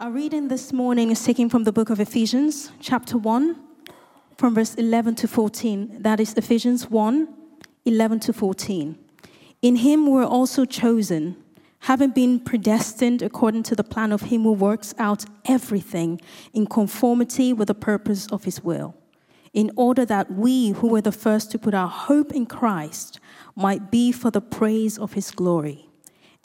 Our reading this morning is taken from the book of Ephesians, chapter 1, from verse 11 to 14. That is Ephesians 1, 11 to 14. In him we're also chosen, having been predestined according to the plan of him who works out everything in conformity with the purpose of his will, in order that we who were the first to put our hope in Christ might be for the praise of his glory.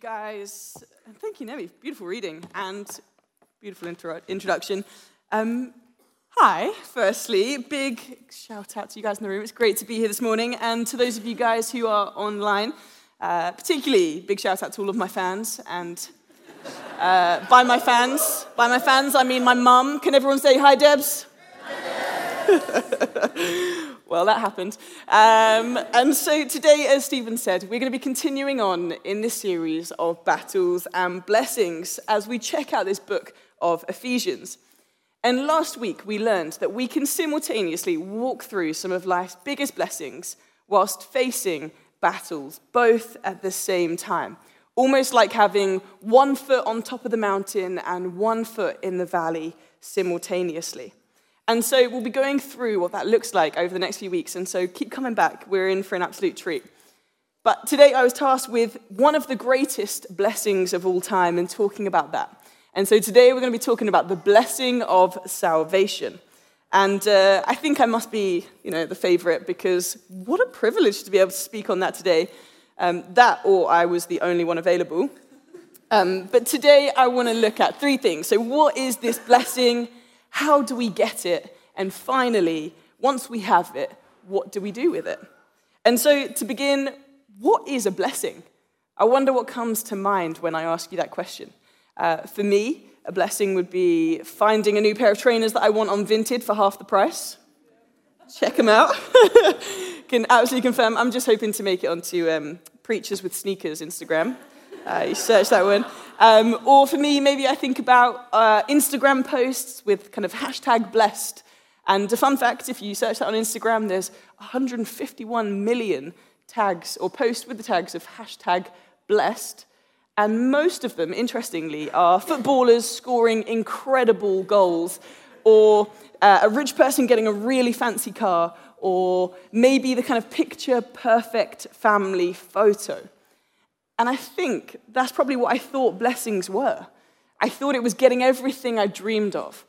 Guys. Thank you, Nemi. Beautiful reading and beautiful intro- introduction. Um, hi, firstly, big shout out to you guys in the room. It's great to be here this morning. And to those of you guys who are online, uh, particularly big shout out to all of my fans. And uh, by my fans, by my fans, I mean my mum. Can everyone say hi, Debs? Well, that happened. Um, and so today, as Stephen said, we're going to be continuing on in this series of battles and blessings as we check out this book of Ephesians. And last week, we learned that we can simultaneously walk through some of life's biggest blessings whilst facing battles, both at the same time. Almost like having one foot on top of the mountain and one foot in the valley simultaneously. And so we'll be going through what that looks like over the next few weeks. And so keep coming back. We're in for an absolute treat. But today I was tasked with one of the greatest blessings of all time and talking about that. And so today we're going to be talking about the blessing of salvation. And uh, I think I must be, you know, the favorite because what a privilege to be able to speak on that today. Um, that, or I was the only one available. Um, but today I want to look at three things. So, what is this blessing? How do we get it? And finally, once we have it, what do we do with it? And so, to begin, what is a blessing? I wonder what comes to mind when I ask you that question. Uh, for me, a blessing would be finding a new pair of trainers that I want on Vinted for half the price. Check them out. Can absolutely confirm. I'm just hoping to make it onto um, Preachers with Sneakers Instagram. Uh, you search that one. Um, or for me, maybe I think about uh, Instagram posts with kind of hashtag blessed. And a fun fact if you search that on Instagram, there's 151 million tags or posts with the tags of hashtag blessed. And most of them, interestingly, are footballers scoring incredible goals, or uh, a rich person getting a really fancy car, or maybe the kind of picture perfect family photo. And I think that's probably what I thought blessings were. I thought it was getting everything I dreamed of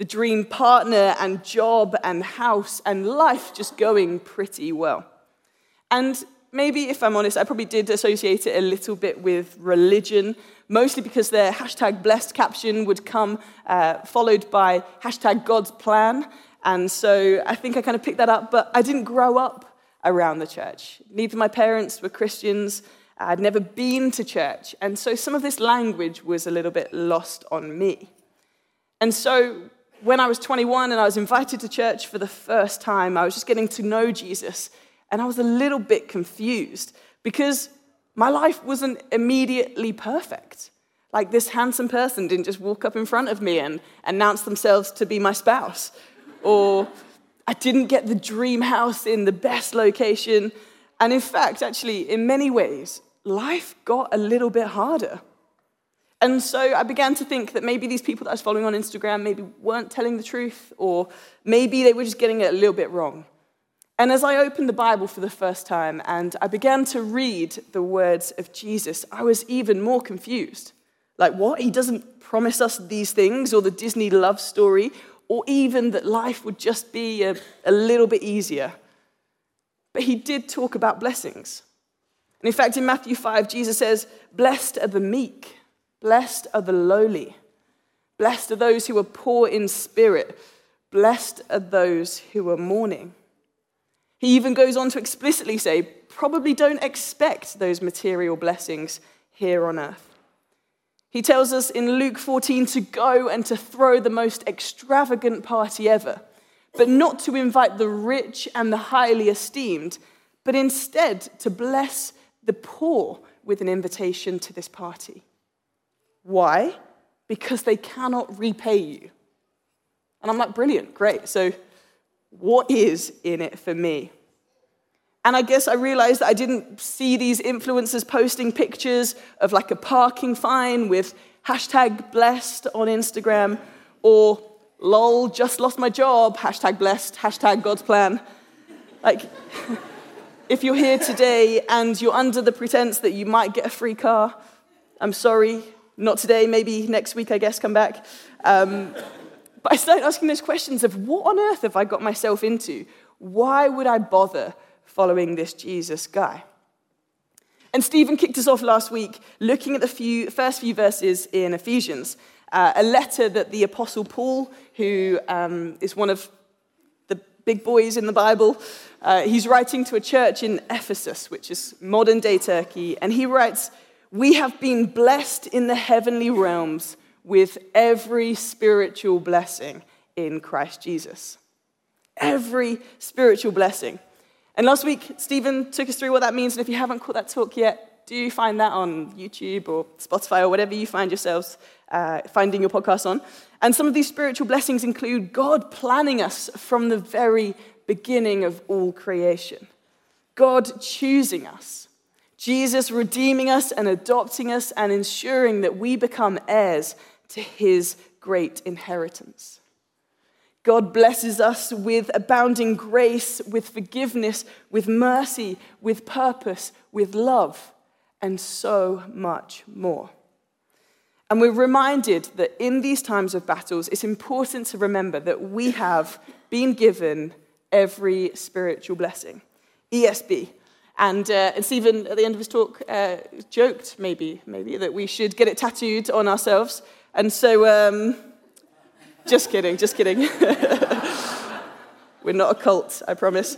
the dream partner and job and house and life just going pretty well. And maybe, if I'm honest, I probably did associate it a little bit with religion, mostly because the hashtag blessed caption would come uh, followed by hashtag God's plan. And so I think I kind of picked that up, but I didn't grow up around the church. Neither my parents were Christians. I'd never been to church, and so some of this language was a little bit lost on me. And so when I was 21 and I was invited to church for the first time, I was just getting to know Jesus, and I was a little bit confused because my life wasn't immediately perfect. Like this handsome person didn't just walk up in front of me and announce themselves to be my spouse, or I didn't get the dream house in the best location. And in fact, actually, in many ways, life got a little bit harder. And so I began to think that maybe these people that I was following on Instagram maybe weren't telling the truth, or maybe they were just getting it a little bit wrong. And as I opened the Bible for the first time and I began to read the words of Jesus, I was even more confused. Like, what? He doesn't promise us these things, or the Disney love story, or even that life would just be a, a little bit easier. But he did talk about blessings. And in fact, in Matthew 5, Jesus says, Blessed are the meek, blessed are the lowly, blessed are those who are poor in spirit, blessed are those who are mourning. He even goes on to explicitly say, Probably don't expect those material blessings here on earth. He tells us in Luke 14 to go and to throw the most extravagant party ever, but not to invite the rich and the highly esteemed, but instead to bless the poor with an invitation to this party. Why? Because they cannot repay you. And I'm like, brilliant, great. So, what is in it for me? And I guess I realized that I didn't see these influencers posting pictures of like a parking fine with hashtag blessed on Instagram or lol, just lost my job, hashtag blessed, hashtag God's plan. Like, if you're here today and you're under the pretense that you might get a free car, I'm sorry, not today, maybe next week, I guess, come back. Um, but I started asking those questions of what on earth have I got myself into? Why would I bother following this Jesus guy. And Stephen kicked us off last week looking at the few, first few verses in Ephesians, uh, a letter that the Apostle Paul, who um, is one of big boys in the Bible, uh, he's writing to a church in Ephesus, which is modern day Turkey, and he writes, We have been blessed in the heavenly realms with every spiritual blessing in Christ Jesus. Every spiritual blessing. And last week, Stephen took us through what that means. And if you haven't caught that talk yet, do you find that on YouTube or Spotify or whatever you find yourselves uh, finding your podcast on. And some of these spiritual blessings include God planning us from the very beginning of all creation, God choosing us, Jesus redeeming us and adopting us and ensuring that we become heirs to his great inheritance. God blesses us with abounding grace, with forgiveness, with mercy, with purpose, with love, and so much more. And we're reminded that in these times of battles, it's important to remember that we have been given every spiritual blessing. ESB. And, uh, and Stephen, at the end of his talk, uh, joked maybe, maybe that we should get it tattooed on ourselves. And so, um, just kidding, just kidding. We're not a cult, I promise.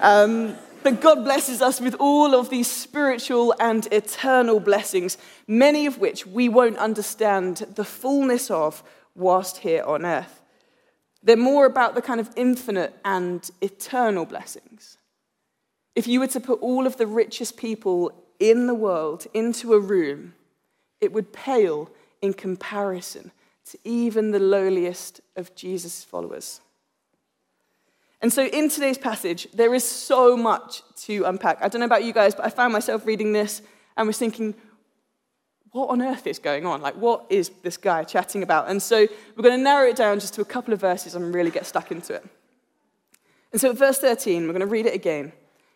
Um, but God blesses us with all of these spiritual and eternal blessings, many of which we won't understand the fullness of whilst here on earth. They're more about the kind of infinite and eternal blessings. If you were to put all of the richest people in the world into a room, it would pale in comparison to even the lowliest of Jesus' followers. And so, in today's passage, there is so much to unpack. I don't know about you guys, but I found myself reading this and was thinking, what on earth is going on? Like, what is this guy chatting about? And so, we're going to narrow it down just to a couple of verses and really get stuck into it. And so, at verse 13, we're going to read it again.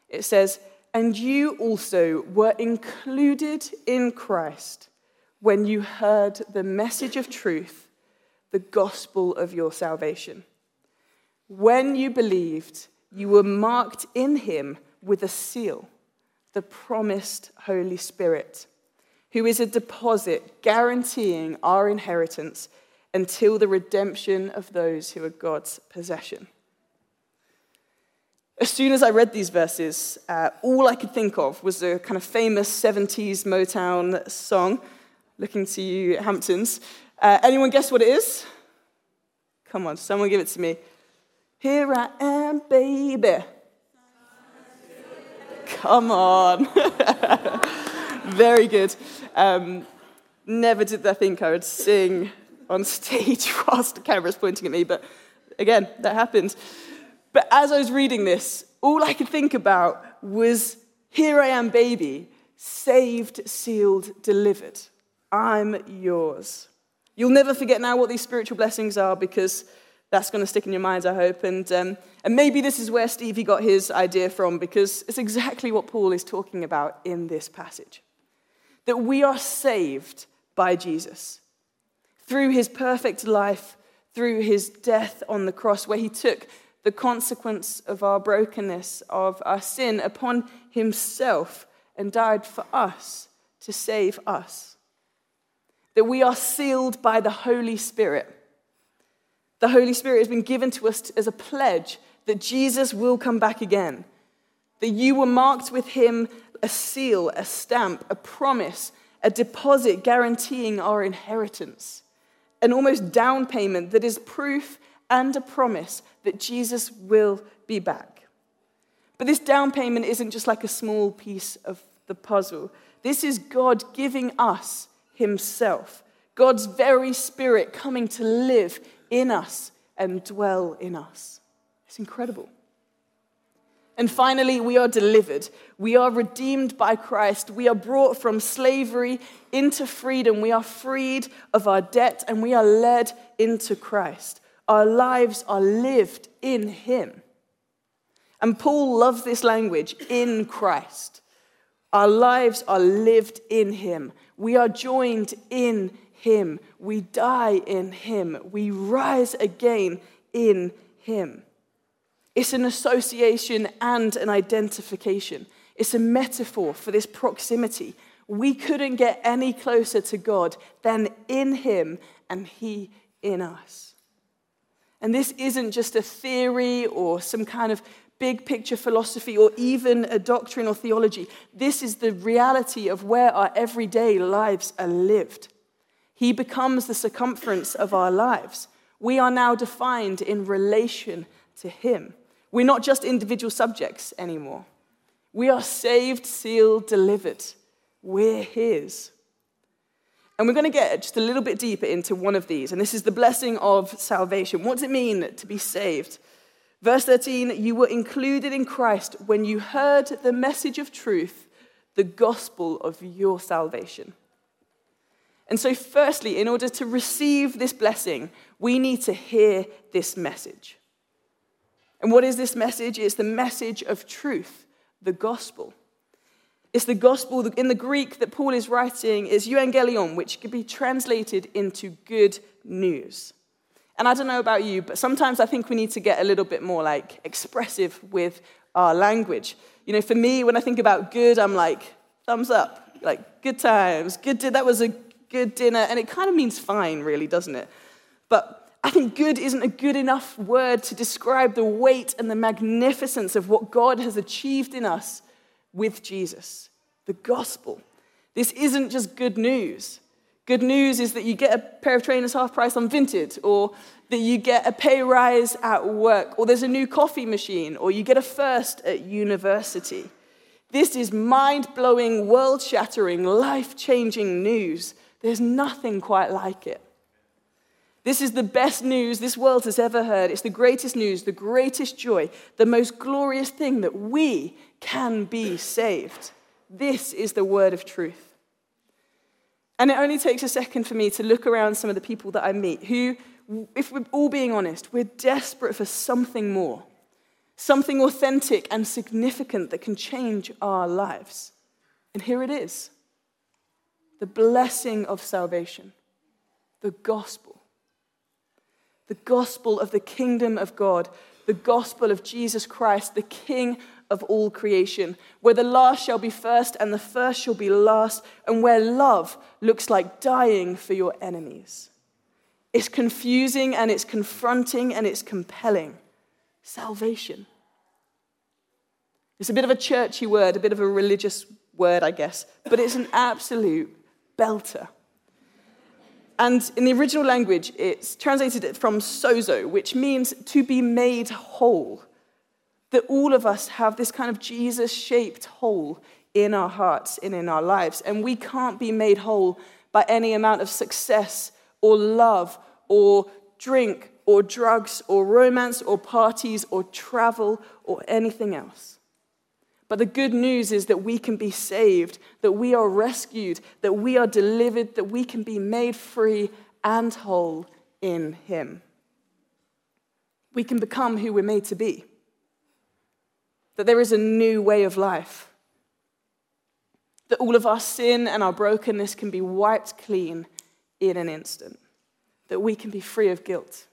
It says, And you also were included in Christ when you heard the message of truth, the gospel of your salvation. When you believed, you were marked in him with a seal, the promised Holy Spirit, who is a deposit guaranteeing our inheritance until the redemption of those who are God's possession. As soon as I read these verses, uh, all I could think of was a kind of famous 70s Motown song looking to you, Hamptons. Uh, anyone guess what it is? Come on, someone give it to me. Here I am, baby. Come on. Very good. Um, never did I think I would sing on stage whilst the camera's pointing at me, but again, that happened. But as I was reading this, all I could think about was Here I am, baby, saved, sealed, delivered. I'm yours. You'll never forget now what these spiritual blessings are because that's going to stick in your minds, I hope. And, um, and maybe this is where Stevie got his idea from because it's exactly what Paul is talking about in this passage that we are saved by Jesus through his perfect life, through his death on the cross, where he took the consequence of our brokenness, of our sin upon himself and died for us to save us that we are sealed by the Holy Spirit. The Holy Spirit has been given to us as a pledge that Jesus will come back again, that you were marked with him a seal, a stamp, a promise, a deposit guaranteeing our inheritance, an almost down payment that is proof and a promise that Jesus will be back. But this down payment isn't just like a small piece of the puzzle. This is God giving us Himself, God's very Spirit coming to live in us and dwell in us. It's incredible. And finally, we are delivered. We are redeemed by Christ. We are brought from slavery into freedom. We are freed of our debt and we are led into Christ. Our lives are lived in Him. And Paul loves this language in Christ. Our lives are lived in Him. We are joined in Him. We die in Him. We rise again in Him. It's an association and an identification. It's a metaphor for this proximity. We couldn't get any closer to God than in Him and He in us. And this isn't just a theory or some kind of big picture philosophy or even a doctrine or theology. This is the reality of where our everyday lives are lived. He becomes the circumference of our lives. We are now defined in relation to Him. We're not just individual subjects anymore. We are saved, sealed, delivered. We're His. And we're going to get just a little bit deeper into one of these, and this is the blessing of salvation. What does it mean to be saved? Verse 13, you were included in Christ when you heard the message of truth, the gospel of your salvation. And so, firstly, in order to receive this blessing, we need to hear this message. And what is this message? It's the message of truth, the gospel. It's the gospel in the Greek that Paul is writing is euangelion, which could be translated into good news. And I don't know about you, but sometimes I think we need to get a little bit more like expressive with our language. You know, for me, when I think about good, I'm like, thumbs up, like good times, good, that was a good dinner. And it kind of means fine, really, doesn't it? But I think good isn't a good enough word to describe the weight and the magnificence of what God has achieved in us with Jesus, the gospel. This isn't just good news. Good news is that you get a pair of trainers half price on Vinted, or that you get a pay rise at work, or there's a new coffee machine, or you get a first at university. This is mind blowing, world shattering, life changing news. There's nothing quite like it. This is the best news this world has ever heard. It's the greatest news, the greatest joy, the most glorious thing that we can be saved. This is the word of truth. And it only takes a second for me to look around some of the people that I meet who, if we're all being honest, we're desperate for something more, something authentic and significant that can change our lives. And here it is the blessing of salvation, the gospel the gospel of the kingdom of God, the gospel of Jesus Christ, the King of all creation, where the last shall be first and the first shall be last, and where love looks like dying for your enemies. It's confusing and it's confronting and it's compelling. Salvation. It's a bit of a churchy word, a bit of a religious word, I guess, but it's an absolute belter. And in the original language, it's translated from sozo, which means to be made whole. That all of us have this kind of Jesus shaped hole in our hearts and in our lives. And we can't be made whole by any amount of success or love or drink or drugs or romance or parties or travel or anything else. But the good news is that we can be saved, that we are rescued, that we are delivered, that we can be made free and whole in Him. We can become who we're made to be, that there is a new way of life, that all of our sin and our brokenness can be wiped clean in an instant, that we can be free of guilt,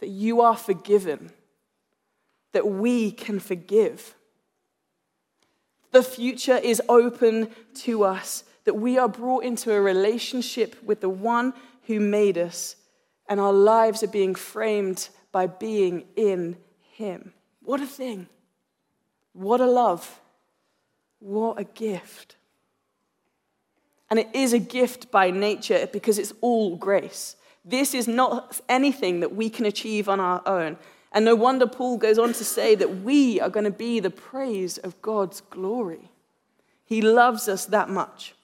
that you are forgiven, that we can forgive the future is open to us, that we are brought into a relationship with the one who made us, and our lives are being framed by being in Him. What a thing! What a love! What a gift! And it is a gift by nature because it's all grace. This is not anything that we can achieve on our own. And no wonder Paul goes on to say that we are going to be the praise of God's glory. He loves us that much.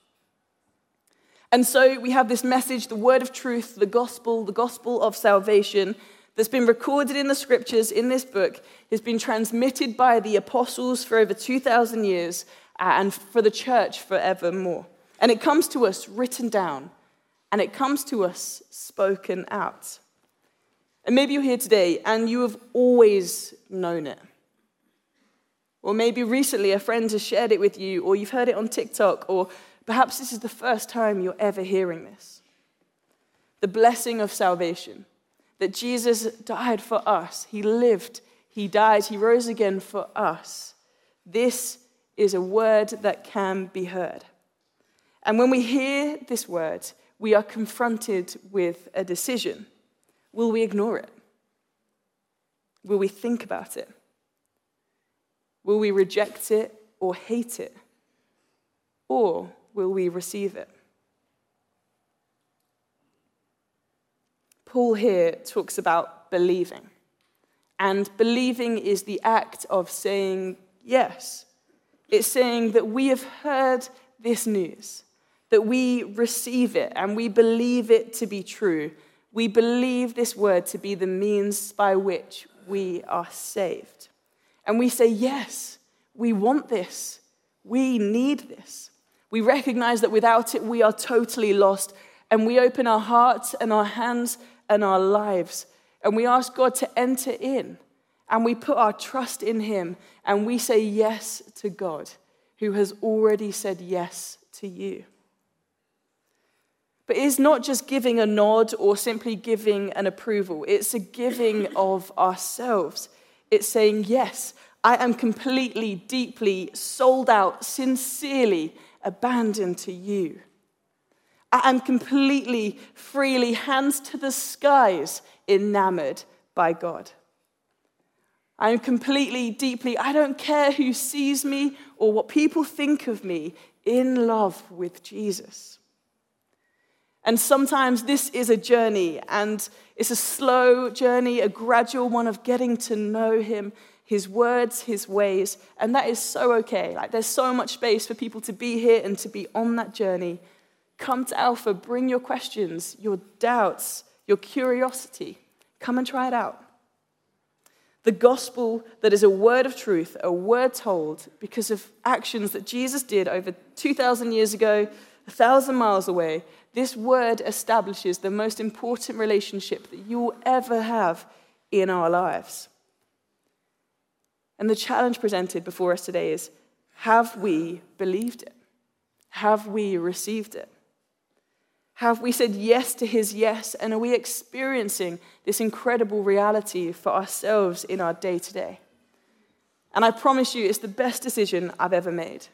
And so we have this message, the word of truth, the gospel, the gospel of salvation, that's been recorded in the scriptures in this book, has been transmitted by the apostles for over 2,000 years uh, and for the church forevermore. And it comes to us written down, and it comes to us spoken out. And maybe you're here today and you have always known it. Or maybe recently a friend has shared it with you, or you've heard it on TikTok, or perhaps this is the first time you're ever hearing this. The blessing of salvation that Jesus died for us, He lived, He died, He rose again for us. This is a word that can be heard. And when we hear this word, we are confronted with a decision. Will we ignore it? Will we think about it? Will we reject it or hate it? Or will we receive it? Paul here talks about believing. And believing is the act of saying yes. It's saying that we have heard this news, that we receive it and we believe it to be true, we believe this word to be the means by which we are saved. And we say, Yes, we want this. We need this. We recognize that without it, we are totally lost. And we open our hearts and our hands and our lives. And we ask God to enter in. And we put our trust in Him. And we say yes to God, who has already said yes to you. But it's not just giving a nod or simply giving an approval, it's a giving of ourselves. It's saying, Yes, I am completely, deeply sold out, sincerely abandoned to you. I am completely, freely, hands to the skies, enamored by God. I am completely, deeply, I don't care who sees me or what people think of me, in love with Jesus. And sometimes this is a journey, and it's a slow journey, a gradual one of getting to know Him, His words, His ways, and that is so okay. Like, there's so much space for people to be here and to be on that journey. Come to Alpha, bring your questions, your doubts, your curiosity. Come and try it out. The gospel that is a word of truth, a word told because of actions that Jesus did over 2,000 years ago, a thousand miles away, this word establishes the most important relationship that you will ever have in our lives. And the challenge presented before us today is have we believed it? Have we received it? Have we said yes to his yes? And are we experiencing this incredible reality for ourselves in our day to day? And I promise you, it's the best decision I've ever made.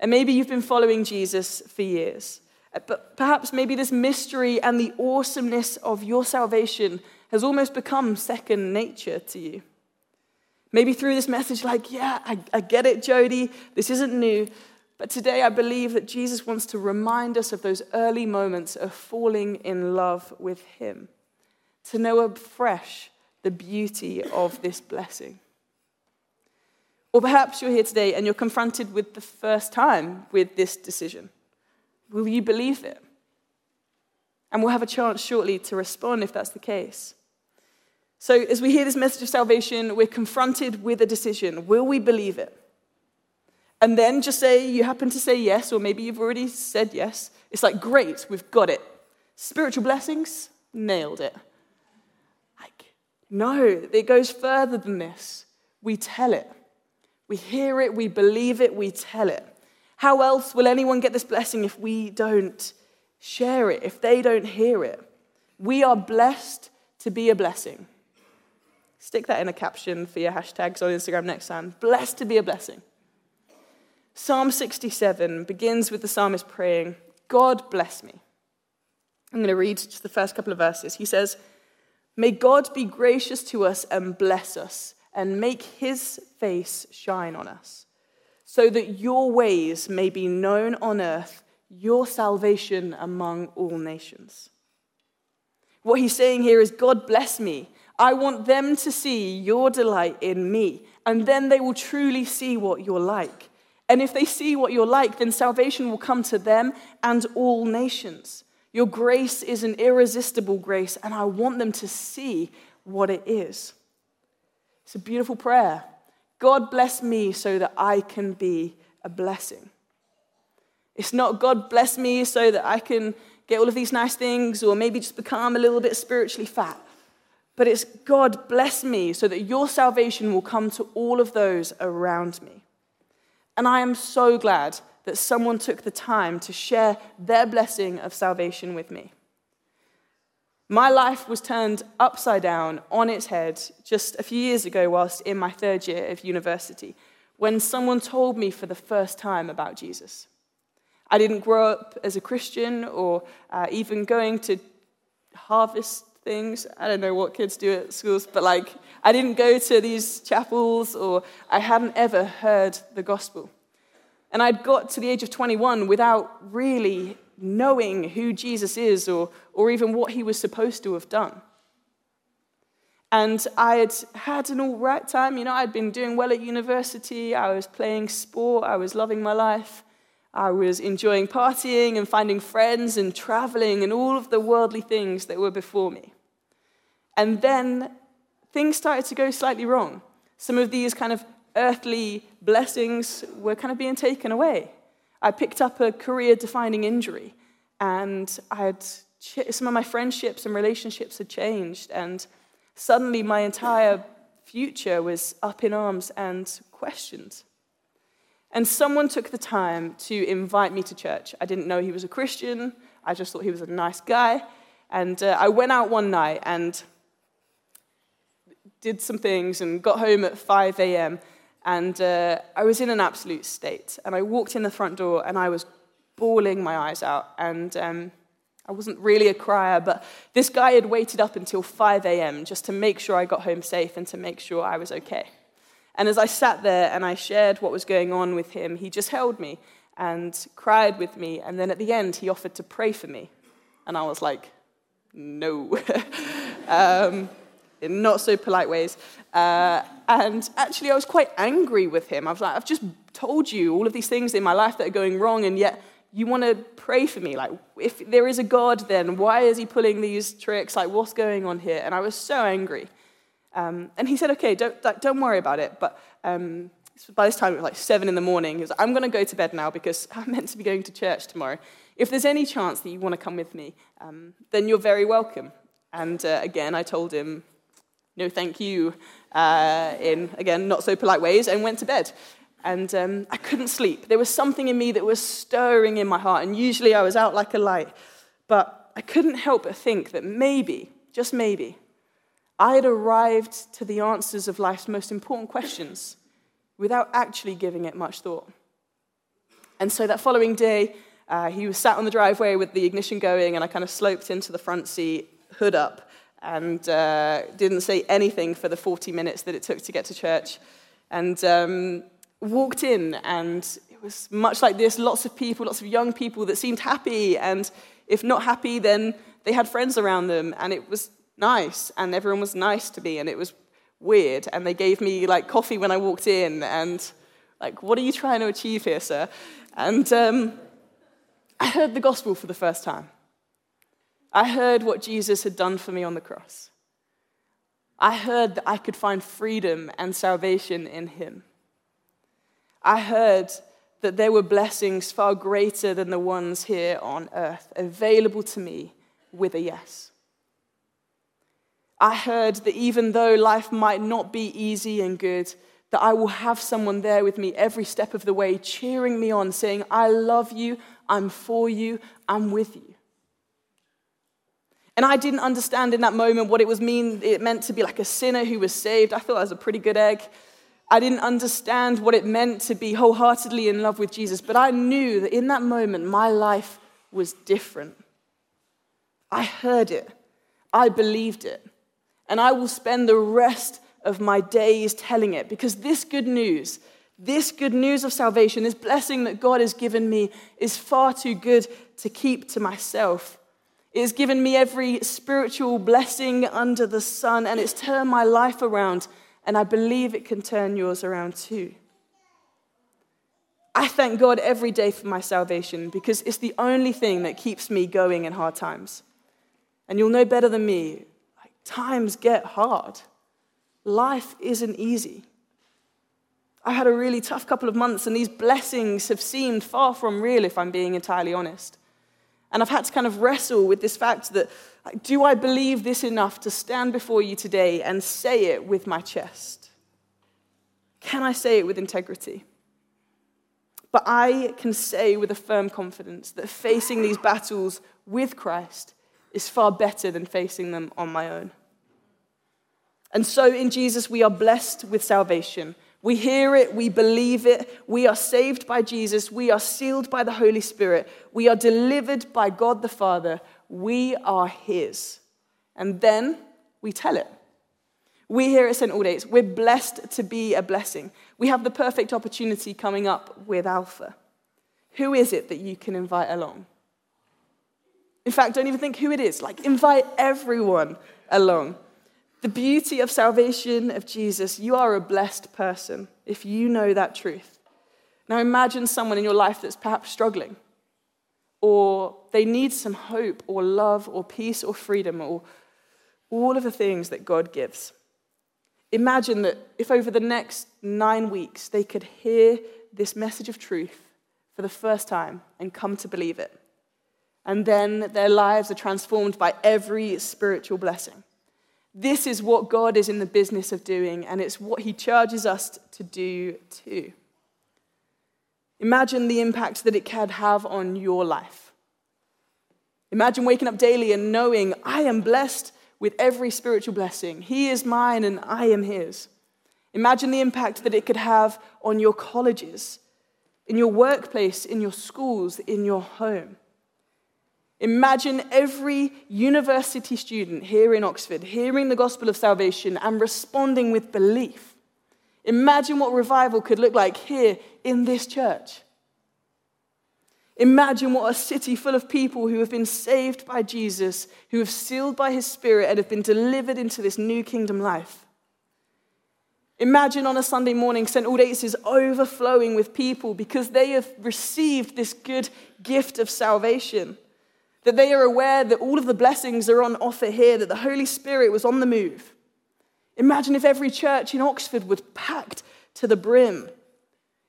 And maybe you've been following Jesus for years. Uh, but perhaps maybe this mystery and the awesomeness of your salvation has almost become second nature to you. Maybe through this message, like, yeah, I, I get it, Jodie, this isn't new. But today I believe that Jesus wants to remind us of those early moments of falling in love with Him, to know afresh the beauty of this blessing. Or perhaps you're here today and you're confronted with the first time with this decision. Will you believe it? And we'll have a chance shortly to respond if that's the case. So, as we hear this message of salvation, we're confronted with a decision. Will we believe it? And then just say you happen to say yes, or maybe you've already said yes. It's like, great, we've got it. Spiritual blessings, nailed it. Like, no, it goes further than this. We tell it. We hear it, we believe it, we tell it. How else will anyone get this blessing if we don't share it, if they don't hear it? We are blessed to be a blessing. Stick that in a caption for your hashtags on Instagram next time. Blessed to be a blessing. Psalm 67 begins with the psalmist praying, God bless me. I'm going to read just the first couple of verses. He says, May God be gracious to us and bless us, and make his face shine on us so that your ways may be known on earth, your salvation among all nations. What he's saying here is, God bless me. I want them to see your delight in me, and then they will truly see what you're like. And if they see what you're like, then salvation will come to them and all nations. Your grace is an irresistible grace, and I want them to see what it is. It's a beautiful prayer. God bless me so that I can be a blessing. It's not God bless me so that I can get all of these nice things or maybe just become a little bit spiritually fat. But it's God bless me so that your salvation will come to all of those around me. And I am so glad that someone took the time to share their blessing of salvation with me. My life was turned upside down on its head just a few years ago, whilst in my third year of university, when someone told me for the first time about Jesus. I didn't grow up as a Christian or uh, even going to harvest things. I don't know what kids do at schools, but like, I didn't go to these chapels or I hadn't ever heard the gospel. And I'd got to the age of 21 without really knowing who Jesus is or, or even what he was supposed to have done. And I had had an all right time. You know, I'd been doing well at university. I was playing sport. I was loving my life. I was enjoying partying and finding friends and traveling and all of the worldly things that were before me. And then things started to go slightly wrong. Some of these kind of earthly blessings were kind of being taken away. I picked up a career defining injury, and I had some of my friendships and relationships had changed, and suddenly my entire future was up in arms and questioned. And someone took the time to invite me to church. I didn't know he was a Christian, I just thought he was a nice guy. And uh, I went out one night and did some things and got home at 5 a.m. And uh, I was in an absolute state. And I walked in the front door and I was bawling my eyes out. And um, I wasn't really a crier, but this guy had waited up until 5 a.m. just to make sure I got home safe and to make sure I was okay. And as I sat there and I shared what was going on with him, he just held me and cried with me. And then at the end, he offered to pray for me. And I was like, no. um, in not so polite ways. Uh, and actually, I was quite angry with him. I was like, I've just told you all of these things in my life that are going wrong, and yet you want to pray for me. Like, if there is a God, then why is he pulling these tricks? Like, what's going on here? And I was so angry. Um, and he said, okay, don't, don't worry about it. But um, by this time, it was like seven in the morning. He was like, I'm going to go to bed now because I'm meant to be going to church tomorrow. If there's any chance that you want to come with me, um, then you're very welcome. And uh, again, I told him, no, thank you, uh, in, again, not so polite ways, and went to bed. And um, I couldn't sleep. There was something in me that was stirring in my heart. And usually I was out like a light. But I couldn't help but think that maybe, just maybe, I had arrived to the answers of life's most important questions without actually giving it much thought. And so that following day, uh, he was sat on the driveway with the ignition going, and I kind of sloped into the front seat, hood up, and uh, didn't say anything for the 40 minutes that it took to get to church. And um, walked in, and it was much like this lots of people, lots of young people that seemed happy, and if not happy, then they had friends around them, and it was nice, and everyone was nice to me, and it was weird. And they gave me like coffee when I walked in, and like, what are you trying to achieve here, sir? And um, I heard the gospel for the first time. I heard what Jesus had done for me on the cross. I heard that I could find freedom and salvation in him. I heard that there were blessings far greater than the ones here on earth available to me with a yes. I heard that even though life might not be easy and good, that I will have someone there with me every step of the way, cheering me on, saying, I love you, I'm for you, I'm with you. And I didn't understand in that moment what it was mean it meant to be like a sinner who was saved. I thought I was a pretty good egg. I didn't understand what it meant to be wholeheartedly in love with Jesus, but I knew that in that moment my life was different. I heard it. I believed it. And I will spend the rest of my days telling it because this good news This good news of salvation, this blessing that God has given me, is far too good to keep to myself. It has given me every spiritual blessing under the sun, and it's turned my life around, and I believe it can turn yours around too. I thank God every day for my salvation because it's the only thing that keeps me going in hard times. And you'll know better than me, like, times get hard. Life isn't easy. I had a really tough couple of months, and these blessings have seemed far from real, if I'm being entirely honest. And I've had to kind of wrestle with this fact that like, do I believe this enough to stand before you today and say it with my chest? Can I say it with integrity? But I can say with a firm confidence that facing these battles with Christ is far better than facing them on my own. And so in Jesus, we are blessed with salvation. We hear it, we believe it, we are saved by Jesus, we are sealed by the Holy Spirit, we are delivered by God the Father, we are His. And then we tell it. We here at St. Aldate's, we're blessed to be a blessing. We have the perfect opportunity coming up with Alpha. Who is it that you can invite along? In fact, don't even think who it is. Like, invite everyone along. The beauty of salvation of Jesus, you are a blessed person if you know that truth. Now imagine someone in your life that's perhaps struggling, or they need some hope, or love, or peace, or freedom, or all of the things that God gives. Imagine that if over the next nine weeks they could hear this message of truth for the first time and come to believe it. And then their lives are transformed by every spiritual blessing. This is what God is in the business of doing, and it's what He charges us to do too. Imagine the impact that it can have on your life. Imagine waking up daily and knowing, I am blessed with every spiritual blessing. He is mine and I am His. Imagine the impact that it could have on your colleges, in your workplace, in your schools, in your home. Imagine every university student here in Oxford hearing the gospel of salvation and responding with belief. Imagine what revival could look like here in this church. Imagine what a city full of people who have been saved by Jesus, who have sealed by his Spirit, and have been delivered into this new kingdom life. Imagine on a Sunday morning, St. Aldate's is overflowing with people because they have received this good gift of salvation that they are aware that all of the blessings are on offer here, that the Holy Spirit was on the move. Imagine if every church in Oxford was packed to the brim.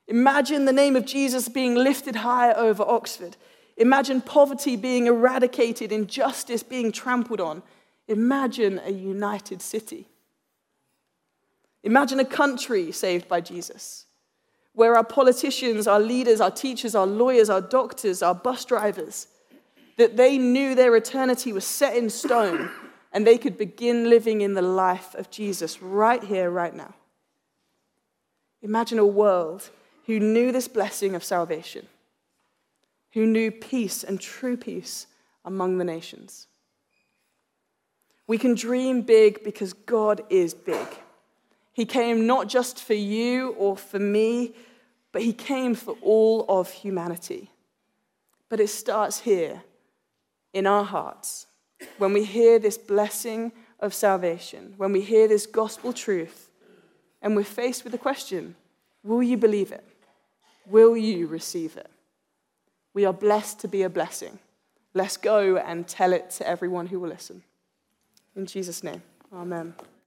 Imagine the name of Jesus being lifted high over Oxford. Imagine poverty being eradicated, injustice being trampled on. Imagine a united city. Imagine a country saved by Jesus, where our politicians, our leaders, our teachers, our lawyers, our doctors, our bus drivers, that they knew their eternity was set in stone and they could begin living in the life of Jesus right here, right now. Imagine a world who knew this blessing of salvation, who knew peace and true peace among the nations. We can dream big because God is big. He came not just for you or for me, but He came for all of humanity. But it starts here in our hearts when we hear this blessing of salvation, when we hear this gospel truth, and we're faced with the question will you believe it? Will you receive it? We are blessed to be a blessing. Let's go and tell it to everyone who will listen. In Jesus' name, amen.